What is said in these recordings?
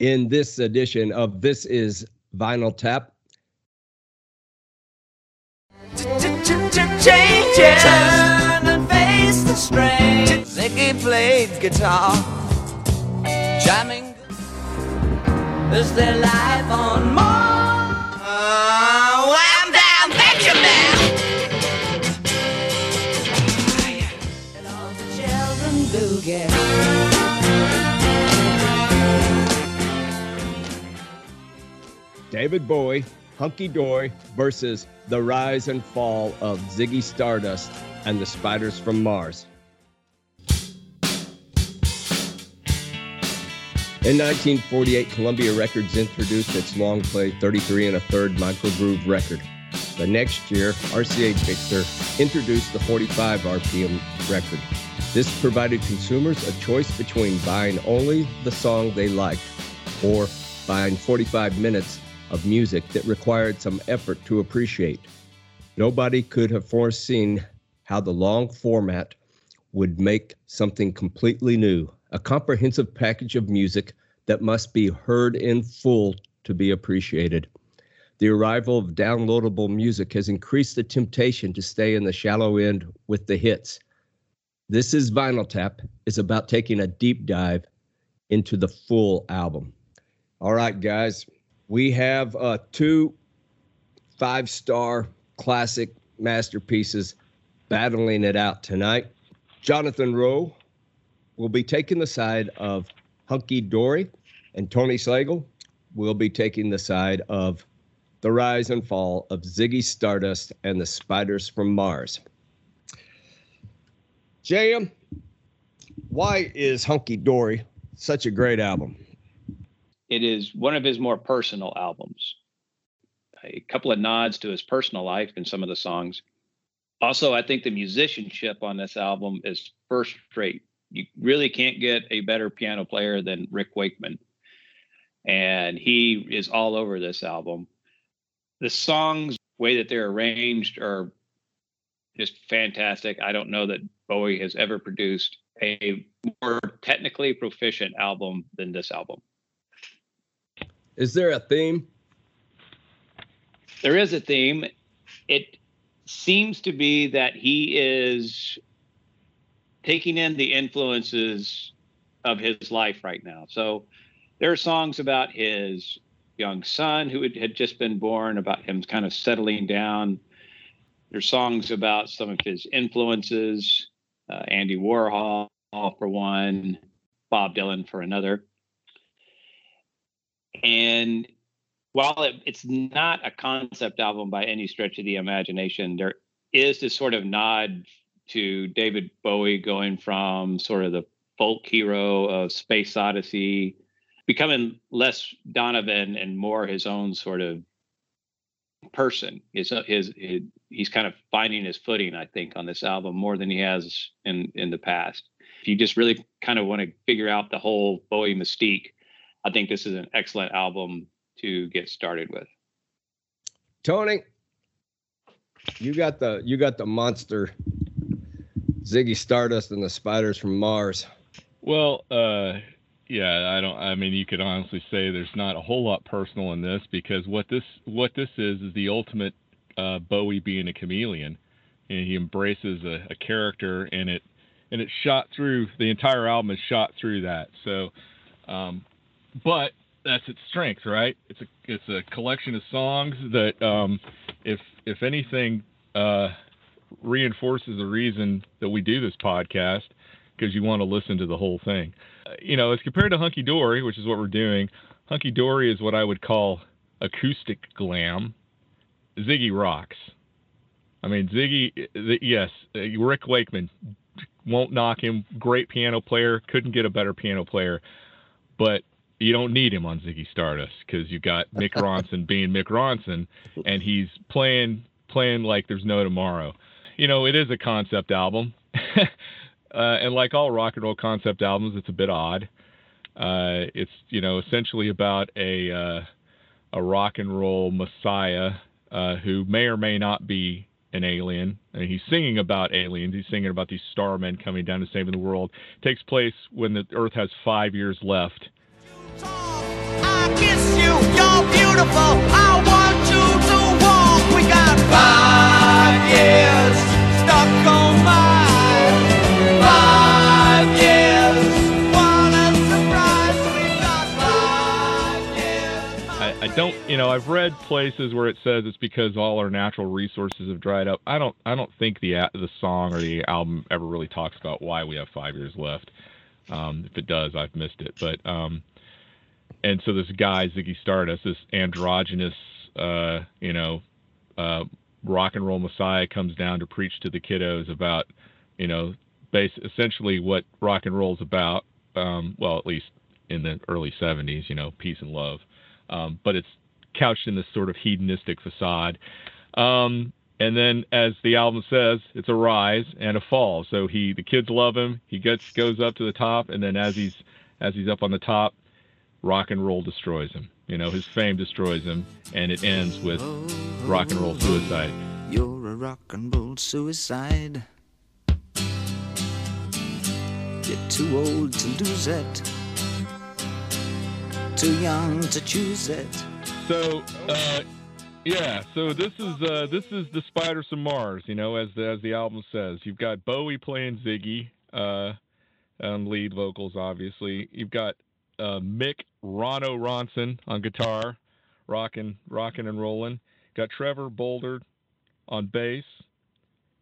in this edition of This is Vinyl Tap. Changes. Turn and face the strain. Played guitar, jamming. Is life on Mars? David Bowie, Hunky Dory versus The Rise and Fall of Ziggy Stardust and the Spiders from Mars. In 1948, Columbia Records introduced its long play 33 and a third microgroove record. The next year, RCA Victor introduced the 45 RPM record. This provided consumers a choice between buying only the song they liked or buying 45 minutes of music that required some effort to appreciate. Nobody could have foreseen how the long format would make something completely new, a comprehensive package of music that must be heard in full to be appreciated. The arrival of downloadable music has increased the temptation to stay in the shallow end with the hits. This is Vinyl Tap is about taking a deep dive into the full album. All right, guys, we have uh, two five star classic masterpieces battling it out tonight. Jonathan Rowe will be taking the side of Hunky Dory, and Tony Slagle will be taking the side of The Rise and Fall of Ziggy Stardust and the Spiders from Mars. JM, why is Hunky Dory such a great album? It is one of his more personal albums. A couple of nods to his personal life in some of the songs. Also, I think the musicianship on this album is first rate. You really can't get a better piano player than Rick Wakeman. And he is all over this album. The songs, way that they're arranged, are just fantastic. I don't know that Bowie has ever produced a more technically proficient album than this album. Is there a theme? There is a theme. It seems to be that he is taking in the influences of his life right now. So there are songs about his young son who had, just been born, about him kind of settling down. There's songs about some of his influences, uh, Andy Warhol for one, Bob Dylan for another. And while it, it's not a concept album by any stretch of the imagination, there is this sort of nod to David Bowie going from sort of the folk hero of Space Oddity, becoming less Donovan and more his own sort of person. His, his, his he's kind of finding his footing, I think, on this album more than he has in in the past. If you just really kind of want to figure out the whole Bowie mystique, I think this is an excellent album to get started with. Tony, you got the you got the monster Ziggy Stardust and the Spiders from Mars. Well, uh, yeah, I don't. I mean, you could honestly say there's not a whole lot personal in this because what this what this is is the ultimate uh, Bowie being a chameleon, and he embraces a, a character, and it and it's shot through the entire album is shot through that. So, um, but that's its strength, right? It's a it's a collection of songs that, um, if if anything, uh, reinforces the reason that we do this podcast because you want to listen to the whole thing. Uh, you know, as compared to Hunky Dory, which is what we're doing, Hunky Dory is what I would call acoustic glam. Ziggy rocks. I mean, Ziggy, the, yes, uh, Rick Wakeman won't knock him. Great piano player, couldn't get a better piano player, but you don't need him on Ziggy Stardust because you've got Mick Ronson being Mick Ronson, and he's playing playing like there's no tomorrow. You know, it is a concept album, uh, and like all rock and roll concept albums, it's a bit odd. Uh, it's you know essentially about a uh, a rock and roll messiah uh, who may or may not be an alien. And he's singing about aliens. He's singing about these starmen coming down and saving the world. It takes place when the Earth has five years left don't you know i've read places where it says it's because all our natural resources have dried up. I don't i don't think the the song or the album ever really talks about why we have five years left. Um, if it does i've missed it. But um, and so this guy Ziggy Stardust, this androgynous, uh, you know, uh, rock and roll messiah, comes down to preach to the kiddos about, you know, base essentially what rock and roll is about. Um, well, at least in the early 70s, you know, peace and love. Um, but it's couched in this sort of hedonistic facade. Um, and then, as the album says, it's a rise and a fall. So he, the kids love him. He gets goes up to the top, and then as he's as he's up on the top, rock and roll destroys him. You know, his fame destroys him, and it ends with rock and roll suicide. You're a rock and roll suicide. You're too old to lose it. Too young to choose it. So, uh, yeah. So this is uh, this is the Spiders from Mars. You know, as the, as the album says, you've got Bowie playing Ziggy uh, on lead vocals. Obviously, you've got uh, Mick Ronno Ronson on guitar, rocking rocking and rolling. Got Trevor Bolder on bass,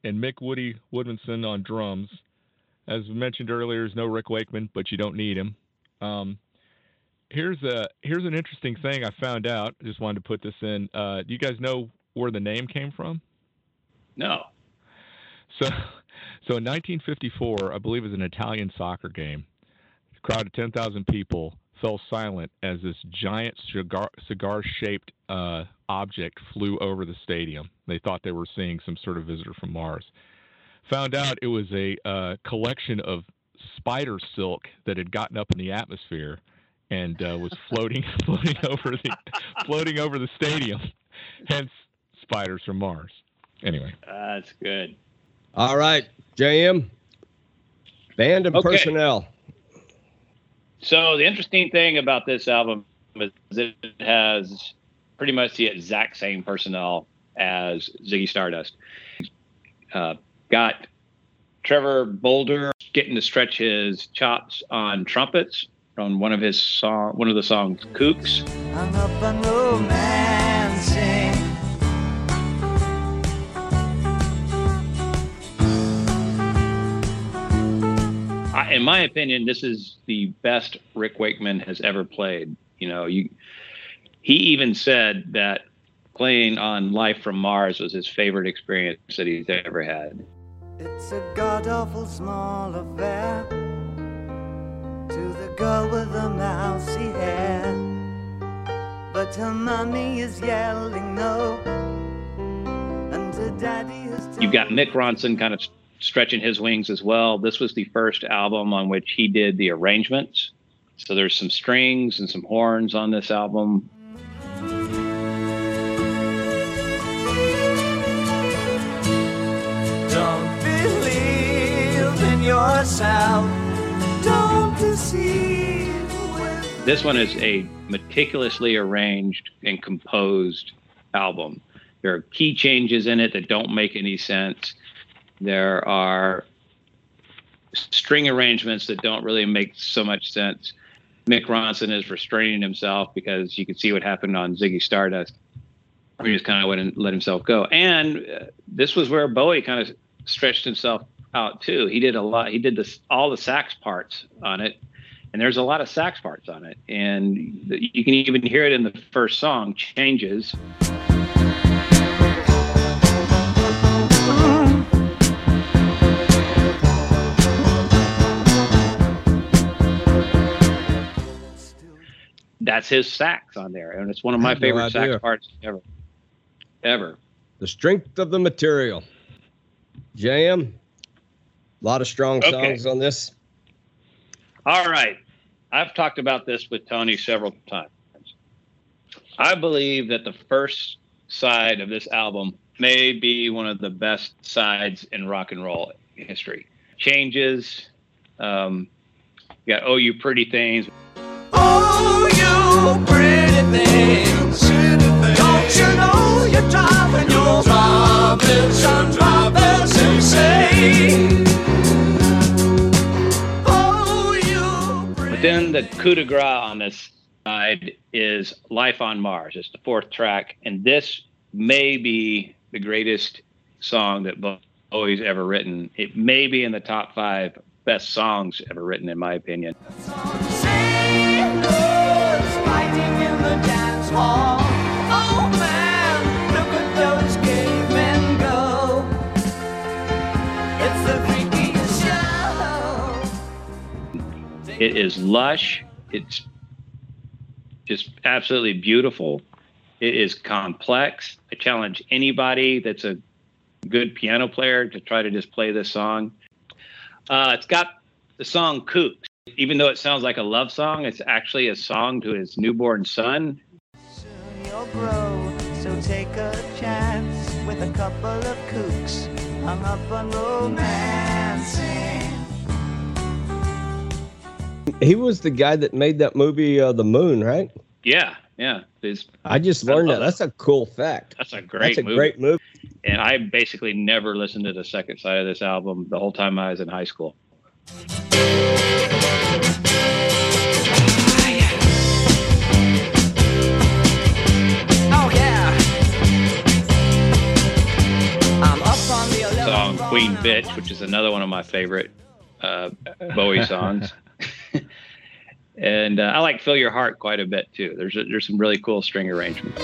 and Mick Woody Woodmansey on drums. As mentioned earlier, there's no Rick Wakeman, but you don't need him. Um, here's a here's an interesting thing I found out. I just wanted to put this in. Uh, do you guys know where the name came from? No. So, so in 1954, I believe it was an Italian soccer game. A crowd of 10,000 people fell silent as this giant cigar cigar-shaped uh, object flew over the stadium. They thought they were seeing some sort of visitor from Mars. Found out it was a uh, collection of spider silk that had gotten up in the atmosphere and uh, was floating floating over the floating over the stadium. Hence, spiders from Mars. Anyway, That's good. All right, JM. Band and Okay. personnel. So the interesting thing about this album is it has pretty much the exact same personnel as Ziggy Stardust. Uh, got Trevor Bolder getting to stretch his chops on trumpets on one of his song, one of the songs, "Kooks." In my opinion, this is the best Rick Wakeman has ever played. You know, you he even said that playing on Life from Mars was his favorite experience that he's ever had. It's a god awful small affair to the girl with the mousy hair. But her mommy is yelling no, and her daddy is. You've got Mick Ronson kind of stretching his wings as well. This was the first album on which he did the arrangements. So there's some strings and some horns on this album. Don't believe in yourself. Don't deceive This one is a meticulously arranged and composed album. There are key changes in it that don't make any sense. There are string arrangements that don't really make so much sense. Mick Ronson is restraining himself because you can see what happened on Ziggy Stardust. He just kind of went and let himself go. And uh, this was where Bowie kind of stretched himself out too. He did a lot. He did this all the sax parts on it, and there's a lot of sax parts on it. And you can even hear it in the first song, "Changes." That's his sax on there, and it's one of my had no favorite sax parts ever. Ever. The strength of the material. JM. A lot of strong Okay. songs on this. All right. I've talked about this with Tony several times. I believe that the first side of this album may be one of the best sides in rock and roll history. Changes. Um, you got Oh You Pretty Things. The coup de grace on this side is Life on Mars. It's the fourth track, and this may be the greatest song that Bowie's ever written. It may be in the top five best songs ever written, in my opinion. It is lush. It's just absolutely beautiful. It is complex. I challenge anybody that's a good piano player to try to just play this song. Uh, it's got the song Kooks. Even though it sounds like a love song, it's actually a song to his newborn son. Soon you'll grow, so take a chance with a couple of kooks hung up on romancing. He was the guy that made that movie, uh, The Moon, right? Yeah, yeah. It's, I just learned that. That's a cool fact. That's a great That's a movie. great movie. And I basically never listened to the second side of this album the whole time I was in high school. Queen. Bitch, which is another one of my favorite uh, Bowie songs. and uh, I like Fill Your Heart quite a bit too. There's a, there's some really cool string arrangements.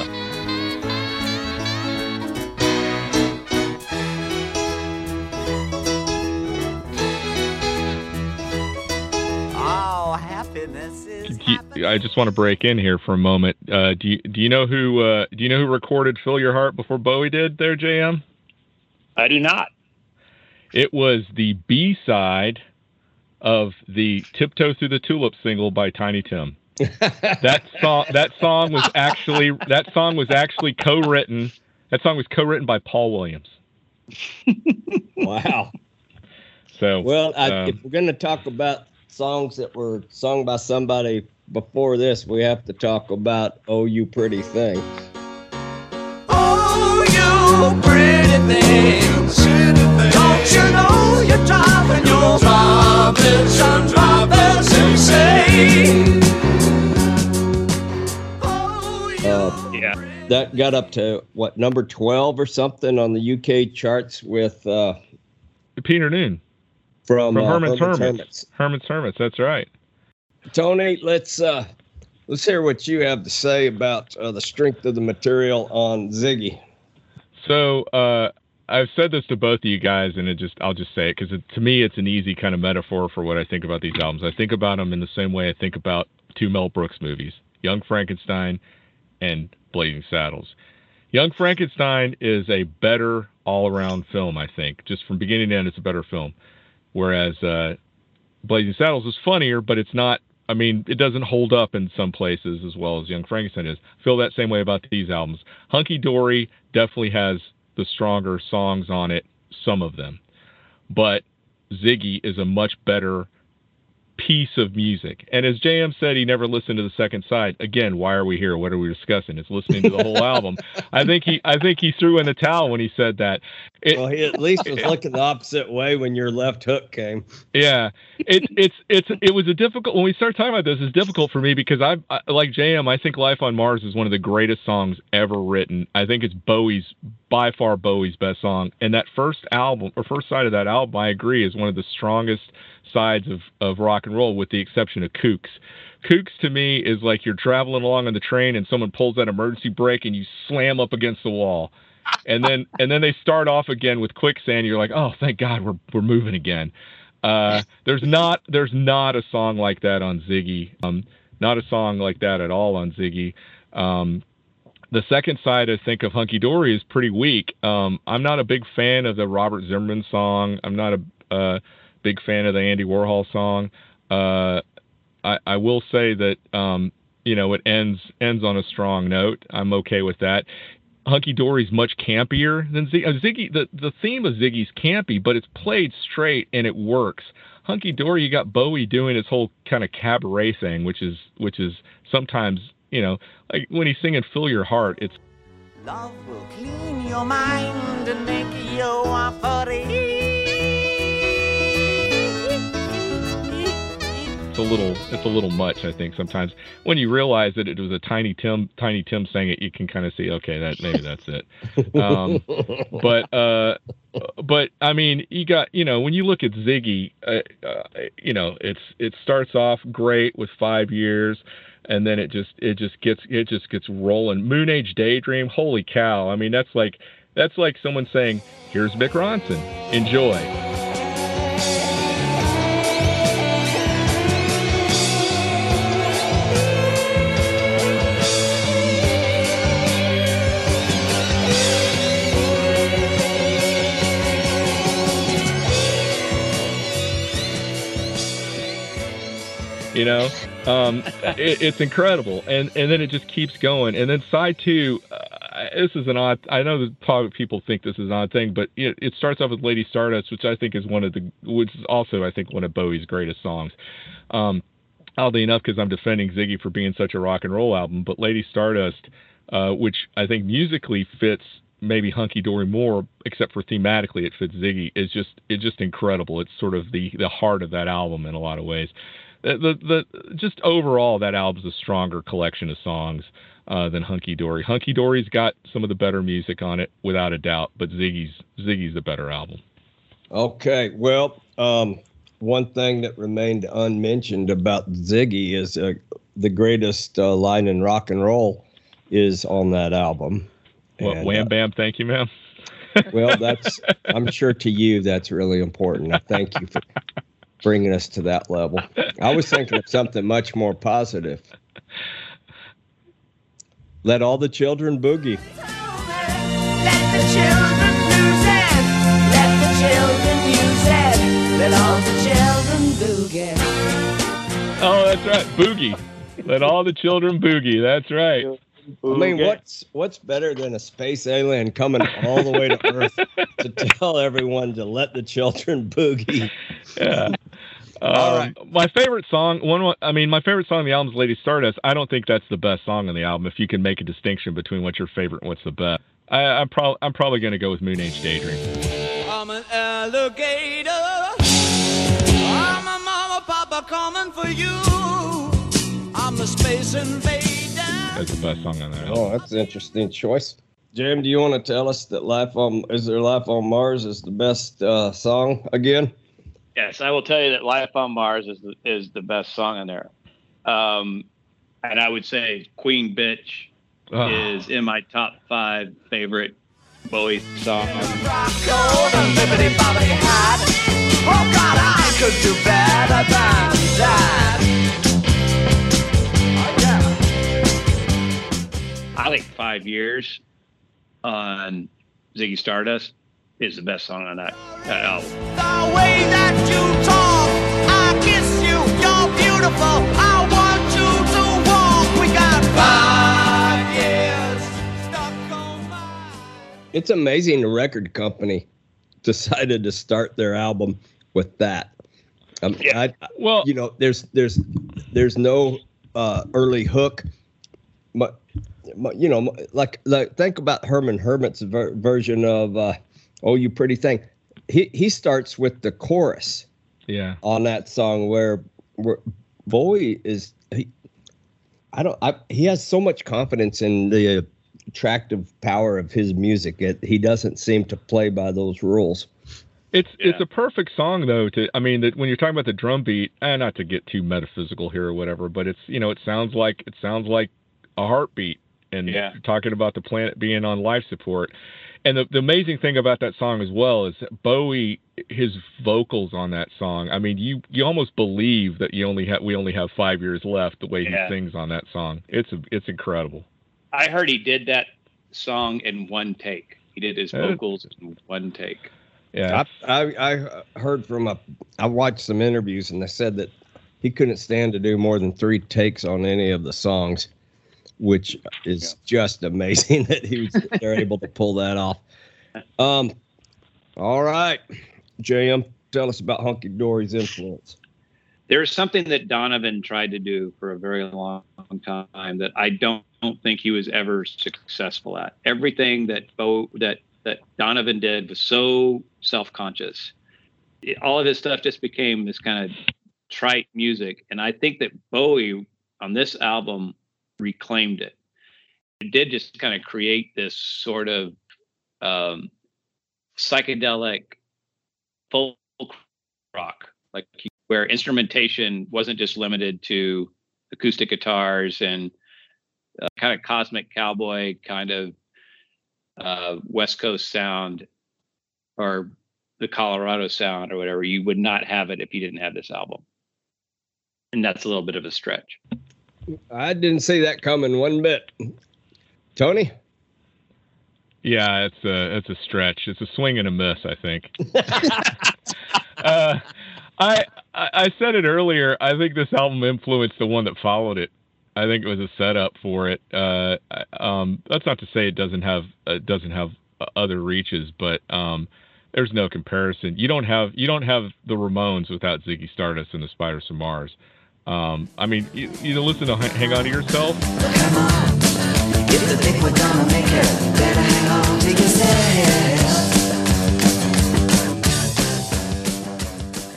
Oh, happiness you- I just want to break in here for a moment. Uh, do you do you know who uh, do you know who recorded "Fill Your Heart" before Bowie did? There, JM. I do not. It was the B side of the "Tiptoe Through the Tulip" single by Tiny Tim. That song that song was actually that song was actually co-written. That song was co-written by Paul Williams. wow. So Well, I, Um, if we're going to talk about songs that were sung by somebody before this, we have to talk about "Oh You Pretty Thing." Oh, you pretty things. Don't you know you're driving your Robinson drivers insane? Oh, Uh, Yeah. that got up to what number twelve or something on the UK charts with uh, Peter Noone from, from uh, Herman's Herman's Hermits. Hermits. Herman's Hermits. That's right. Tony, let's uh, let's hear what you have to say about uh, the strength of the material on Ziggy. So uh, I've said this to both of you guys, and it just I'll just say it because to me it's an easy kind of metaphor for what I think about these albums. I think about them in the same way I think about two Mel Brooks movies, Young Frankenstein and Blazing Saddles. Young Frankenstein is a better all-around film, I think. Just from beginning to end, it's a better film. Whereas uh, Blazing Saddles is funnier, but it's not. I mean, it doesn't hold up in some places as well as Young Frankenstein is. I Feel that same way about these albums. Hunky Dory definitely has the stronger songs on it, some of them, but Ziggy is a much better piece of music. And as JM said, he never listened to the second side. Again, why are we here? What are we discussing? It's listening to the whole album. I think he, I think he threw in the towel when he said that. It, Well, he at least was looking the opposite way when your left hook came. yeah, it, it's it's it was a difficult when we start talking about this. It's difficult for me because I, I like JM. I think Life on Mars is one of the greatest songs ever written. I think it's Bowie's by far Bowie's best song. And that first album or first side of that album, I agree, is one of the strongest sides of of rock and roll, with the exception of Kooks. Kooks to me is like you're traveling along on the train and someone pulls that emergency brake and you slam up against the wall and then and then they start off again with quicksand. You're like, oh, thank God, we're we're moving again. Uh, there's not there's not a song like that on Ziggy. Um, not a song like that at all on Ziggy. Um, the second side, I think, of Hunky Dory is pretty weak. Um, I'm not a big fan of the Robert Zimmerman song. I'm not a uh, big fan of the Andy Warhol song. Uh, I, I will say that um, you know it ends ends on a strong note. I'm okay with that. Hunky Dory's much campier than Ziggy. Uh, Ziggy, the, the theme of Ziggy's campy, but it's played straight and it works. Hunky Dory, you got Bowie doing his whole kind of cabaret thing, which is which is sometimes you know like when he's singing "Fill Your Heart," it's Love will clean your mind and make you a it's a little it's a little much. I think sometimes when you realize that it was a Tiny Tim Tiny Tim saying it, you can kind of see okay that maybe that's it. Um, but uh, but I mean you got you know when you look at Ziggy, uh, uh, you know it's it starts off great with five years and then it just it just gets it just gets rolling. Moon Age Daydream, holy cow! I mean that's like that's like someone saying, "Here's Mick Ronson, enjoy." You know? Um, it, it's incredible. And and then it just keeps going. And then side two uh, this is an odd i know that people think this is an odd thing but it, it starts off with lady stardust which i think is one of the which is also i think one of bowie's greatest songs. Um, oddly enough because i'm defending ziggy for being such a rock and roll album but lady stardust uh, which i think musically fits maybe hunky dory more except for thematically it fits ziggy is just it's just incredible. It's sort of the the heart of that album in a lot of ways the, the just overall that album's a stronger collection of songs uh, than Hunky Dory. Hunky Dory's got some of the better music on it, without a doubt, but Ziggy's Ziggy's a better album. Okay, well, um, one thing that remained unmentioned about Ziggy is uh, the greatest uh, line in rock and roll is on that album. Well, and, wham uh, bam, thank you, ma'am. well, that's I'm sure to you that's really important. I thank you for bringing us to that level. I was thinking of something much more positive. Let all the children boogie. Let the children use it. Let the children use it. Let all the children boogie. Oh, that's right. Boogie. Let all the children boogie. That's right. I mean, what's what's better than a space alien coming all the way to Earth to tell everyone to let the children boogie? Yeah. All um, right. My favorite song, one, I mean, my favorite song on the album is "Lady Stardust." I don't think that's the best song on the album. If you can make a distinction between what's your favorite and what's the best, I, am probably I'm probably going to go with Moon Age Daydream. I'm an alligator. I'm a mama, papa coming for you. I'm the space invader. That's the best song on that. Oh, that's an interesting choice. Jim, do you want to tell us that "Life on Is There Life on Mars" is the best uh, song again? Yes, I will tell you that "Life on Mars" is the, is the best song on there, um, and I would say "Queen Bitch" oh. is in my top five favorite Bowie songs. I think five years on Ziggy Stardust is the best song on that, that album. It's amazing the record company decided to start their album with that. Um, yeah. I, well, you know, there's there's there's no uh, early hook, but you know, like like think about Herman Hermit's ver- version of uh, "Oh You Pretty Thing." He he starts with the chorus. Yeah. On that song where where Bowie is he, I don't I, he has so much confidence in the attractive power of his music. It, he doesn't seem to play by those rules. It's yeah. it's a perfect song though. To I mean, that when you're talking about the drum beat, and not to get too metaphysical here or whatever, but it's you know it sounds like it sounds like a heartbeat, and yeah. talking about the planet being on life support. And the, the amazing thing about that song as well is Bowie, his vocals on that song. I mean, you you almost believe that you only have we only have five years left. The way yeah. he sings on that song, it's a, it's incredible. I heard he did that song in one take. He did his vocals in one take. Yeah, I, I, I heard from a I watched some interviews and they said that he couldn't stand to do more than three takes on any of the songs which is yeah. just amazing that he was, they're able to pull that off. Um, all right, JM, tell us about Hunky Dory's influence. There's something that Donovan tried to do for a very long time that I don't, don't think he was ever successful at. Everything that Bo that that Donovan did was so self-conscious. It, all of his stuff just became this kind of trite music. And I think that Bowie on this album reclaimed it. It did just kind of create this sort of um, psychedelic folk rock, like where instrumentation wasn't just limited to acoustic guitars and uh, kind of cosmic cowboy kind of uh, West Coast sound or the Colorado sound or whatever. You would not have it if you didn't have this album. And that's a little bit of a stretch. I didn't see that coming one bit. Tony? Yeah, it's a it's a stretch. It's a swing and a miss, I think. uh, I I said it earlier. I think this album influenced the one that followed it. I think it was a setup for it. Uh, um, that's not to say it doesn't have uh, doesn't have other reaches, but um, there's no comparison. You don't have you don't have the Ramones without Ziggy Stardust and the Spiders from Mars. Um, I mean, you, you listen to Hang On to Yourself. Come on, if you think we're gonna make it, better hang on to yourself.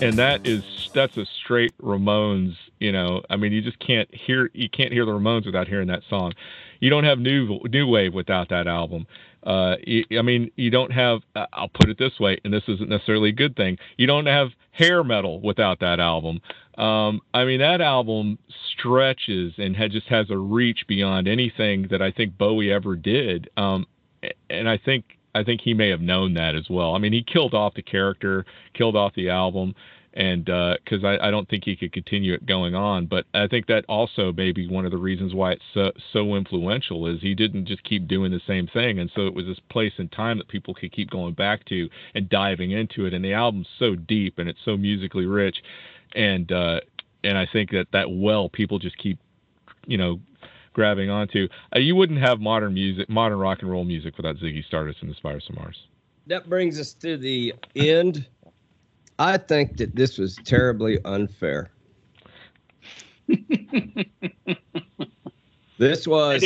And that is that's a straight Ramones. You know, I mean, you just can't hear you can't hear the Ramones without hearing that song. You don't have new new wave without that album. Uh, I mean, you don't have. I'll put it this way, and this isn't necessarily a good thing. You don't have hair metal without that album. Um, I mean, that album stretches and had, just has a reach beyond anything that I think Bowie ever did. Um, and I think I think he may have known that as well. I mean, he killed off the character, killed off the album and because uh, I, I don't think he could continue it going on. But I think that also may be one of the reasons why it's so, so influential is he didn't just keep doing the same thing, and so it was this place and time that people could keep going back to and diving into it. And the album's so deep and it's so musically rich, and uh, and I think that that well people just keep, you know, grabbing onto. Uh, you wouldn't have modern music, modern rock and roll music without Ziggy Stardust and the Spiders from Mars. That brings us to the end I think that this was terribly unfair. this was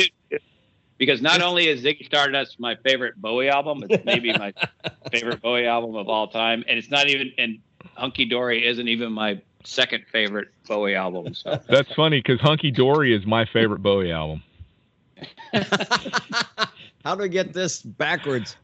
because not only is Ziggy Stardust my favorite Bowie album, it's maybe my favorite Bowie album of all time, and it's not even and Hunky Dory isn't even my second favorite Bowie album. So that's funny because Hunky Dory is my favorite Bowie album. How do I get this backwards?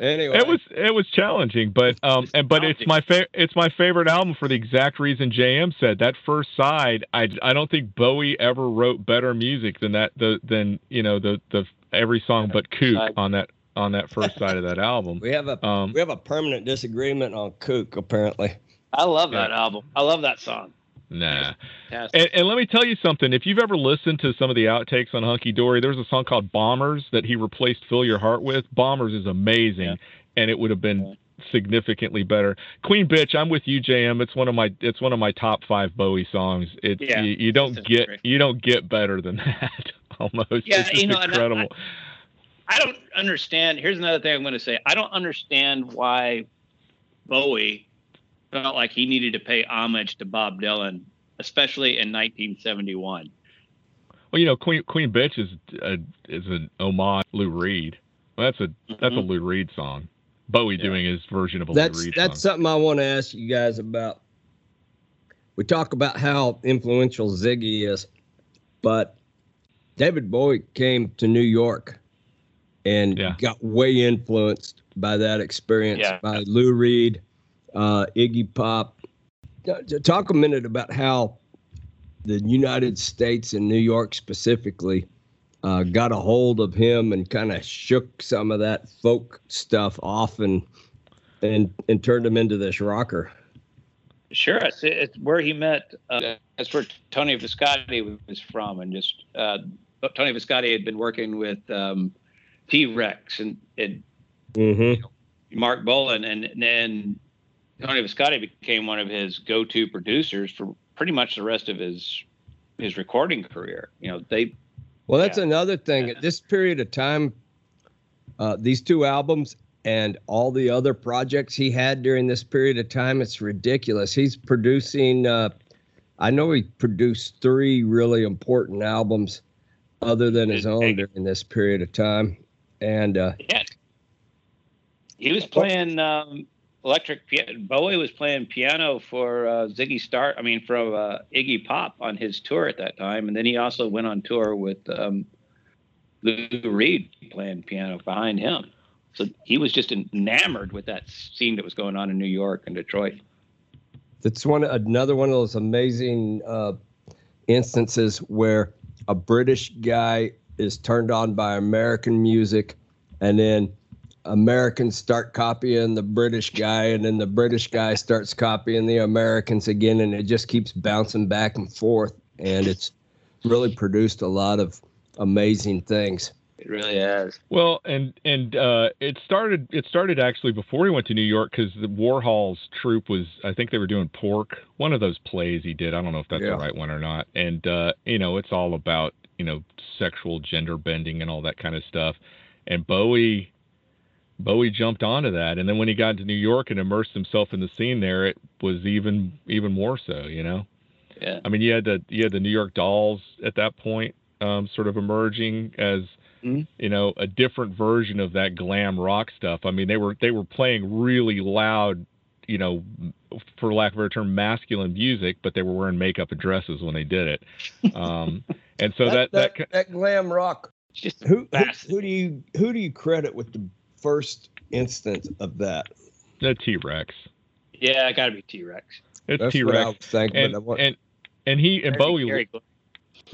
Anyway, it was it was challenging, but um, and but it's my fa- it's my favorite album for the exact reason JM said. That first side, I, I don't think Bowie ever wrote better music than that the than you know the the every song but Kook on that on that first side of that album. We have a um, we have a permanent disagreement on Kook apparently. I love that yeah. album. I love that song. Nah. And, and, let me tell you something. If you've ever listened to some of the outtakes on Hunky Dory, there's a song called Bombers that he replaced Fill Your Heart with. Bombers is amazing, yeah. and it would have been significantly better. Queen Bitch, I'm with you, JM. It's one of my it's one of my top five Bowie songs. It yeah, you, you don't get great. you don't get better than that almost. Yeah, it's you know, incredible. I, I don't understand. Here's another thing I'm going to say. I don't understand why Bowie felt like he needed to pay homage to Bob Dylan, especially in 1971. Well, you know, Queen Queen Bitch is a, is an homage Lou Reed. Well, that's a mm-hmm. that's a mm-hmm. Lou Reed song. Bowie yeah. doing his version of a that's, Lou Reed. That's song. something I want to ask you guys about. We talk about how influential Ziggy is, but David Bowie came to New York and yeah. got way influenced by that experience yeah. by Lou Reed uh, Iggy Pop. Talk a minute about how the United States and New York specifically uh, got a hold of him and kind of shook some of that folk stuff off and and and turned him into this rocker. Sure, it's, it's where he met. Uh, that's where Tony Visconti was from, and just uh, Tony Visconti had been working with um, T Rex and, and mm-hmm. Marc Bolan, and and Tony Visconti became one of his go-to producers for pretty much the rest of his his recording career. You know, they. Well, that's yeah. another thing. At this period of time, uh, these two albums and all the other projects he had during this period of time, it's ridiculous. He's producing. Uh, I know he produced three really important albums, other than his own during this period of time, and uh, yeah, he was playing. Um, electric. Bowie was playing piano for uh, Ziggy Star. I mean, for uh, Iggy Pop on his tour at that time, and then he also went on tour with um, Lou Reed playing piano behind him. So he was just enamored with that scene that was going on in New York and Detroit. That's one another one of those amazing uh, instances where a British guy is turned on by American music, and then Americans start copying the British guy, and then the British guy starts copying the Americans again, and it just keeps bouncing back and forth. And it's really produced a lot of amazing things. It really has. Well, and and uh, it started it started actually before he went to New York because the Warhol's troupe was I think they were doing Pork, one of those plays he did. I don't know if that's yeah. the right one or not. And uh, you know, it's all about you know sexual gender bending and all that kind of stuff. And Bowie Bowie jumped onto that, and then when he got to New York and immersed himself in the scene there, it was even even more so. You know. Yeah. I mean, you had the you had the New York Dolls at that point, um, sort of emerging as mm-hmm. you know a different version of that glam rock stuff. I mean, they were they were playing really loud, you know, for lack of a better term, masculine music, but they were wearing makeup and dresses when they did it. Um, and so that that, that, that, glam rock. Just who, who who do you who do you credit with the first instance of that? The T Rex. Yeah, it got to be T Rex. It's T Rex. And, and and he and Bowie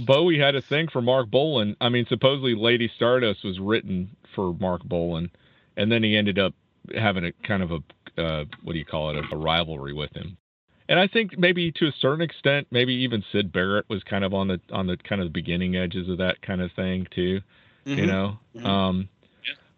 Bowie had a thing for Marc Bolan. I mean, supposedly Lady Stardust was written for Marc Bolan, and then he ended up having a kind of a uh, what do you call it, a, a, rivalry with him. And I think maybe to a certain extent, maybe even Syd Barrett was kind of on the on the kind of the beginning edges of that kind of thing too. Mm-hmm. You know, mm-hmm. um,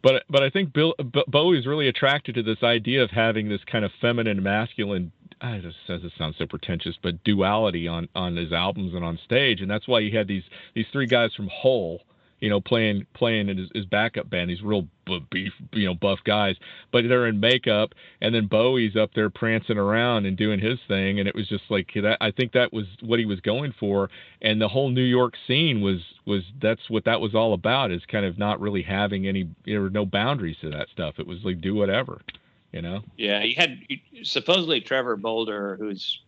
but but I think Bill Bowie's really attracted to this idea of having this kind of feminine masculine I just says it sounds so pretentious, but duality on on his albums and on stage, and that's why he had these these three guys from Hull, you know, playing playing in his, his backup band. These real beef, you know, buff guys, but they're in makeup, and then Bowie's up there prancing around and doing his thing, and it was just like that. I think that was what he was going for, and the whole New York scene was was that's what that was all about. Is kind of not really having any there were no boundaries to that stuff. It was like do whatever you know. Yeah, you had supposedly Trevor Bolder, who's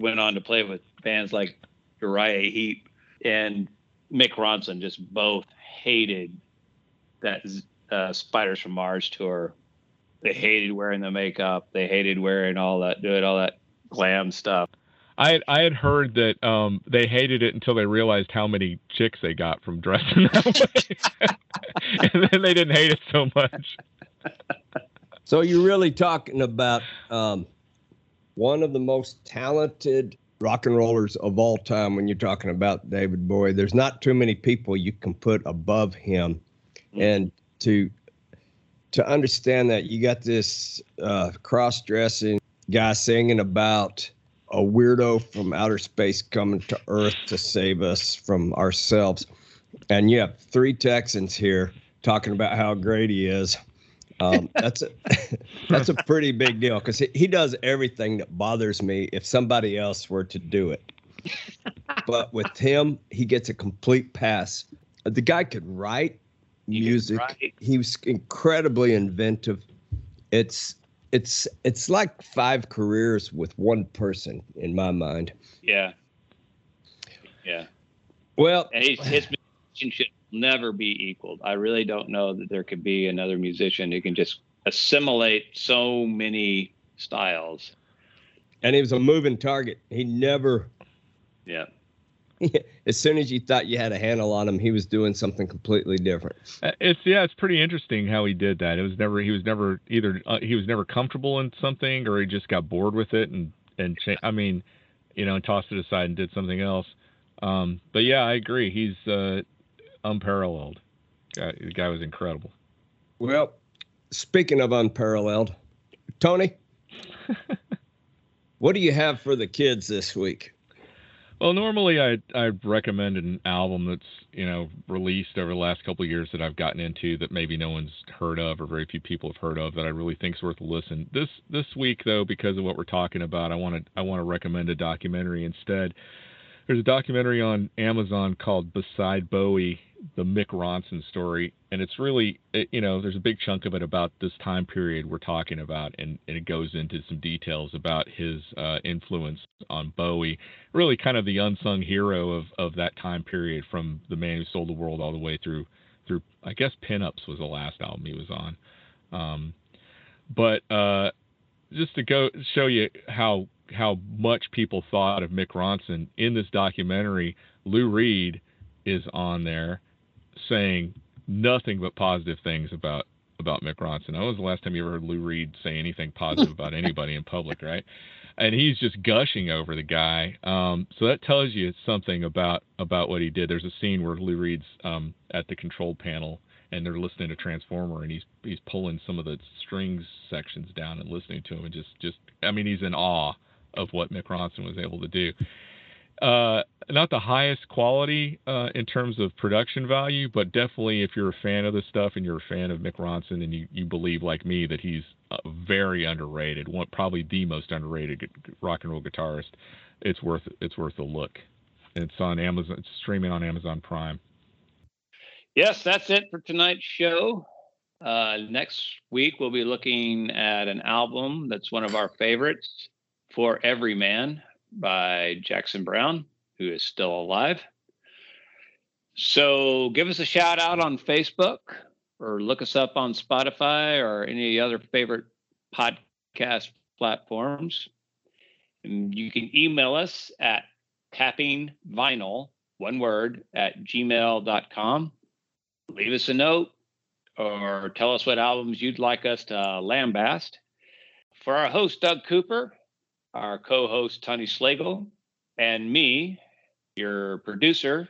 went on to play with bands like Uriah Heep and Mick Ronson, just both hated that uh, Spiders from Mars tour. They hated wearing the makeup. They hated wearing all that, doing all that glam stuff. I had, I had heard that um, they hated it until they realized how many chicks they got from dressing that way, and then they didn't hate it so much. So you're really talking about um, one of the most talented rock and rollers of all time when you're talking about David Bowie. There's not too many people you can put above him, mm-hmm. and to to understand that you got this uh, cross-dressing guy singing about a weirdo from outer space coming to Earth to save us from ourselves, and you have three Texans here talking about how great he is. Um, that's a that's a pretty big deal because he, he does everything that bothers me if somebody else were to do it. but with him, he gets a complete pass. The guy could write music. He, he was incredibly inventive. It's it's it's like five careers with one person in my mind. Yeah. Yeah. Well, and his, his musicianship never be equaled. I really don't know that there could be another musician who can just assimilate so many styles. And he was a moving target. He never. Yeah. as soon as you thought you had a handle on him, he was doing something completely different. Uh, it's yeah, it's pretty interesting how he did that. It was never he was never either uh, he was never comfortable in something or he just got bored with it and and cha- I mean, you know, and tossed it aside and did something else. Um, but yeah, I agree. He's uh, unparalleled. Guy, the guy was incredible. Well, speaking of unparalleled, Tony, what do you have for the kids this week? Well, normally I I recommend an album that's you know released over the last couple of years that I've gotten into that maybe no one's heard of or very few people have heard of that I really think is worth a listen. This this week though, because of what we're talking about, I want to I want to recommend a documentary instead. There's a documentary on Amazon called Beside Bowie, the Mick Ronson story, and it's really, it, you know, there's a big chunk of it about this time period we're talking about, and, and it goes into some details about his uh, influence on Bowie, really kind of the unsung hero of, of that time period, from the man who sold the world all the way through through, I guess, Pinups was the last album he was on. Um, but uh, just to go show you how how much people thought of Mick Ronson in this documentary, Lou Reed is on there saying nothing but positive things about about Mick Ronson. When was the last time you ever heard Lou Reed say anything positive about anybody in public, right? And he's just gushing over the guy. Um, so that tells you something about about what he did. There's a scene where Lou Reed's um, at the control panel and they're listening to Transformer, and he's he's pulling some of the strings sections down and listening to him, and just just I mean he's in awe of what Mick Ronson was able to do. Uh, not the highest quality uh, in terms of production value, but definitely if you're a fan of this stuff and you're a fan of Mick Ronson and you, you believe like me that he's very underrated, one probably the most underrated rock and roll guitarist, it's worth it's worth a look. It's on Amazon. It's streaming on Amazon Prime. Yes, that's it for tonight's show. Uh, next week, we'll be looking at an album that's one of our favorites, For Everyman by Jackson Browne, who is still alive. So give us a shout out on Facebook or look us up on Spotify or any other favorite podcast platforms. And you can email us at tappingvinyl, one word, at gmail.com leave us a note or tell us what albums you'd like us to lambast. For our host, Doug Cooper, our co host, Tony Slagle, and me, your producer,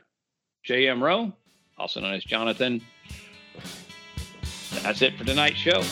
J.M. Rowe, also known as Jonathan, that's it for tonight's show.